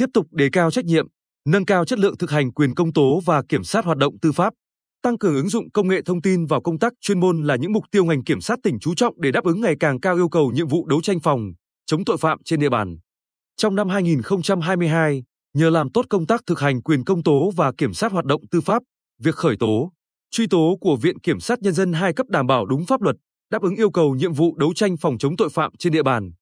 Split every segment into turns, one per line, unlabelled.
tiếp tục đề cao trách nhiệm, nâng cao chất lượng thực hành quyền công tố và kiểm sát hoạt động tư pháp. Tăng cường ứng dụng công nghệ thông tin vào công tác chuyên môn là những mục tiêu ngành kiểm sát tỉnh chú trọng để đáp ứng ngày càng cao yêu cầu nhiệm vụ đấu tranh phòng, chống tội phạm trên địa bàn. Trong năm 2022, nhờ làm tốt công tác thực hành quyền công tố và kiểm sát hoạt động tư pháp, việc khởi tố, truy tố của Viện Kiểm sát Nhân dân hai cấp đảm bảo đúng pháp luật, đáp ứng yêu cầu nhiệm vụ đấu tranh phòng chống tội phạm trên địa bàn.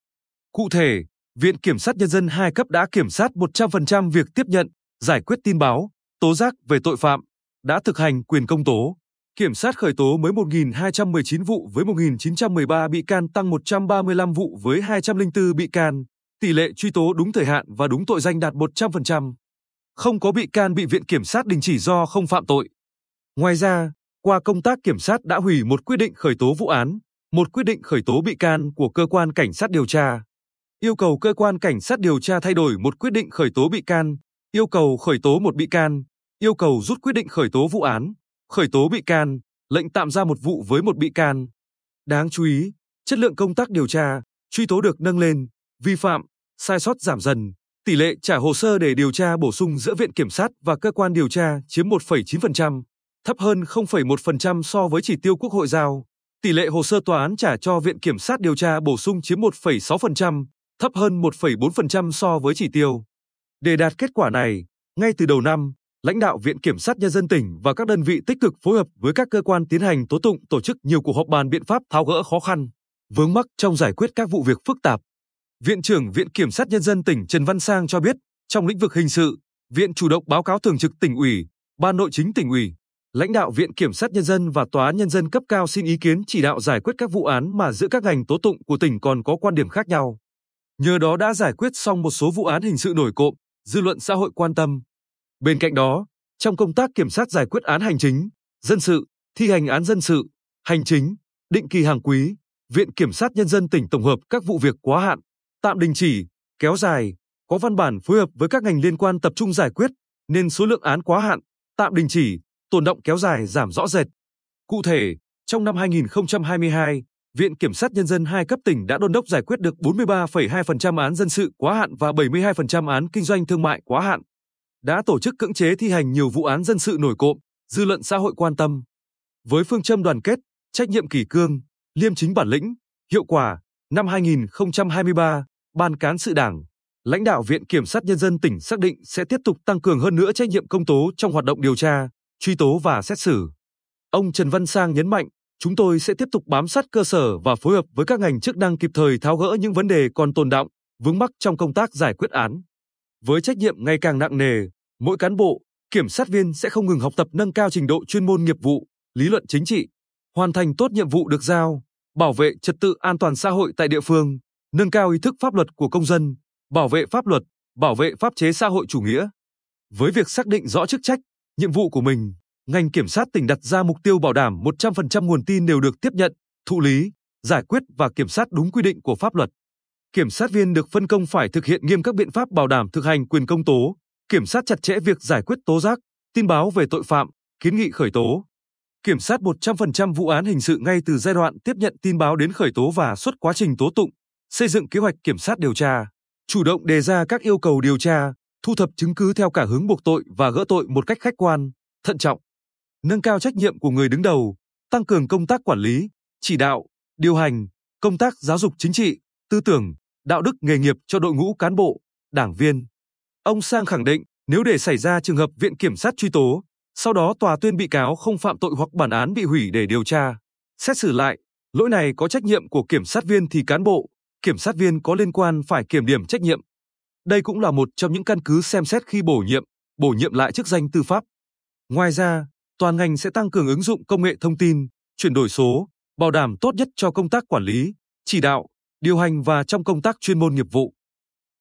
Cụ thể, Viện Kiểm sát Nhân dân hai cấp đã kiểm sát 100% việc tiếp nhận, giải quyết tin báo, tố giác về tội phạm, đã thực hành quyền công tố, kiểm sát khởi tố mới 1.219 vụ với 1.913 bị can tăng 135 vụ với 204 bị can, tỷ lệ truy tố đúng thời hạn và đúng tội danh đạt 100%. Không có bị can bị viện kiểm sát đình chỉ do không phạm tội. Ngoài ra, qua công tác kiểm sát đã hủy một quyết định khởi tố vụ án, một quyết định khởi tố bị can của cơ quan cảnh sát điều tra. Yêu cầu cơ quan cảnh sát điều tra thay đổi một quyết định khởi tố bị can, yêu cầu khởi tố một bị can, yêu cầu rút quyết định khởi tố vụ án, khởi tố bị can, lệnh tạm giam một vụ với một bị can. Đáng chú ý, chất lượng công tác điều tra, truy tố được nâng lên, vi phạm, sai sót giảm dần, tỷ lệ trả hồ sơ để điều tra bổ sung giữa viện kiểm sát và cơ quan điều tra chiếm 1,9%, thấp hơn 0,1% so với chỉ tiêu Quốc hội giao. Tỷ lệ hồ sơ tòa án trả cho viện kiểm sát điều tra bổ sung chiếm 1,6%, thấp hơn 1,4% so với chỉ tiêu. Để đạt kết quả này, ngay từ đầu năm, lãnh đạo Viện Kiểm sát Nhân dân tỉnh và các đơn vị tích cực phối hợp với các cơ quan tiến hành tố tụng tổ chức nhiều cuộc họp bàn biện pháp tháo gỡ khó khăn, vướng mắc trong giải quyết các vụ việc phức tạp. Viện trưởng Viện Kiểm sát Nhân dân tỉnh Trần Văn Sang cho biết, trong lĩnh vực hình sự, Viện chủ động báo cáo thường trực tỉnh ủy, Ban nội chính tỉnh ủy, lãnh đạo Viện Kiểm sát Nhân dân và Tòa án Nhân dân cấp cao xin ý kiến chỉ đạo giải quyết các vụ án mà giữa các ngành tố tụng của tỉnh còn có quan điểm khác nhau. Nhờ đó đã giải quyết xong một số vụ án hình sự nổi cộm, dư luận xã hội quan tâm. Bên cạnh đó, trong công tác kiểm sát giải quyết án hành chính, dân sự, thi hành án dân sự, hành chính, định kỳ hàng quý, Viện Kiểm sát Nhân dân tỉnh tổng hợp các vụ việc quá hạn, tạm đình chỉ, kéo dài, có văn bản phối hợp với các ngành liên quan tập trung giải quyết, nên số lượng án quá hạn, tạm đình chỉ, tồn động kéo dài giảm rõ rệt. Cụ thể, trong năm 2022, Viện Kiểm sát Nhân dân hai cấp tỉnh đã đôn đốc giải quyết được 43,2% án dân sự quá hạn và 72% án kinh doanh thương mại quá hạn. Đã tổ chức cưỡng chế thi hành nhiều vụ án dân sự nổi cộm, dư luận xã hội quan tâm. Với phương châm đoàn kết, trách nhiệm kỷ cương, liêm chính bản lĩnh, hiệu quả, năm 2023, Ban cán sự Đảng, lãnh đạo Viện Kiểm sát Nhân dân tỉnh xác định sẽ tiếp tục tăng cường hơn nữa trách nhiệm công tố trong hoạt động điều tra, truy tố và xét xử. Ông Trần Văn Sang nhấn mạnh, chúng tôi sẽ tiếp tục bám sát cơ sở và phối hợp với các ngành chức năng kịp thời tháo gỡ những vấn đề còn tồn động, vướng mắc trong công tác giải quyết án. Với trách nhiệm ngày càng nặng nề, mỗi cán bộ, kiểm sát viên sẽ không ngừng học tập nâng cao trình độ chuyên môn nghiệp vụ, lý luận chính trị, hoàn thành tốt nhiệm vụ được giao, bảo vệ trật tự an toàn xã hội tại địa phương, nâng cao ý thức pháp luật của công dân, bảo vệ pháp luật, bảo vệ pháp chế xã hội chủ nghĩa. Với việc xác định rõ chức trách, nhiệm vụ của mình, ngành kiểm sát tỉnh đặt ra mục tiêu bảo đảm 100% nguồn tin đều được tiếp nhận, thụ lý, giải quyết và kiểm sát đúng quy định của pháp luật. Kiểm sát viên được phân công phải thực hiện nghiêm các biện pháp bảo đảm thực hành quyền công tố, kiểm sát chặt chẽ việc giải quyết tố giác, tin báo về tội phạm, kiến nghị khởi tố. Kiểm sát 100% vụ án hình sự ngay từ giai đoạn tiếp nhận tin báo đến khởi tố và suốt quá trình tố tụng, xây dựng kế hoạch kiểm sát điều tra, chủ động đề ra các yêu cầu điều tra, thu thập chứng cứ theo cả hướng buộc tội và gỡ tội một cách khách quan, thận trọng nâng cao trách nhiệm của người đứng đầu, tăng cường công tác quản lý, chỉ đạo, điều hành, công tác giáo dục chính trị, tư tưởng, đạo đức nghề nghiệp cho đội ngũ cán bộ, đảng viên. Ông Sang khẳng định, nếu để xảy ra trường hợp viện kiểm sát truy tố, sau đó tòa tuyên bị cáo không phạm tội hoặc bản án bị hủy để điều tra, xét xử lại, lỗi này có trách nhiệm của kiểm sát viên thì cán bộ, kiểm sát viên có liên quan phải kiểm điểm trách nhiệm. Đây cũng là một trong những căn cứ xem xét khi bổ nhiệm, bổ nhiệm lại chức danh tư pháp. Ngoài ra, toàn ngành sẽ tăng cường ứng dụng công nghệ thông tin, chuyển đổi số, bảo đảm tốt nhất cho công tác quản lý, chỉ đạo, điều hành và trong công tác chuyên môn nghiệp vụ.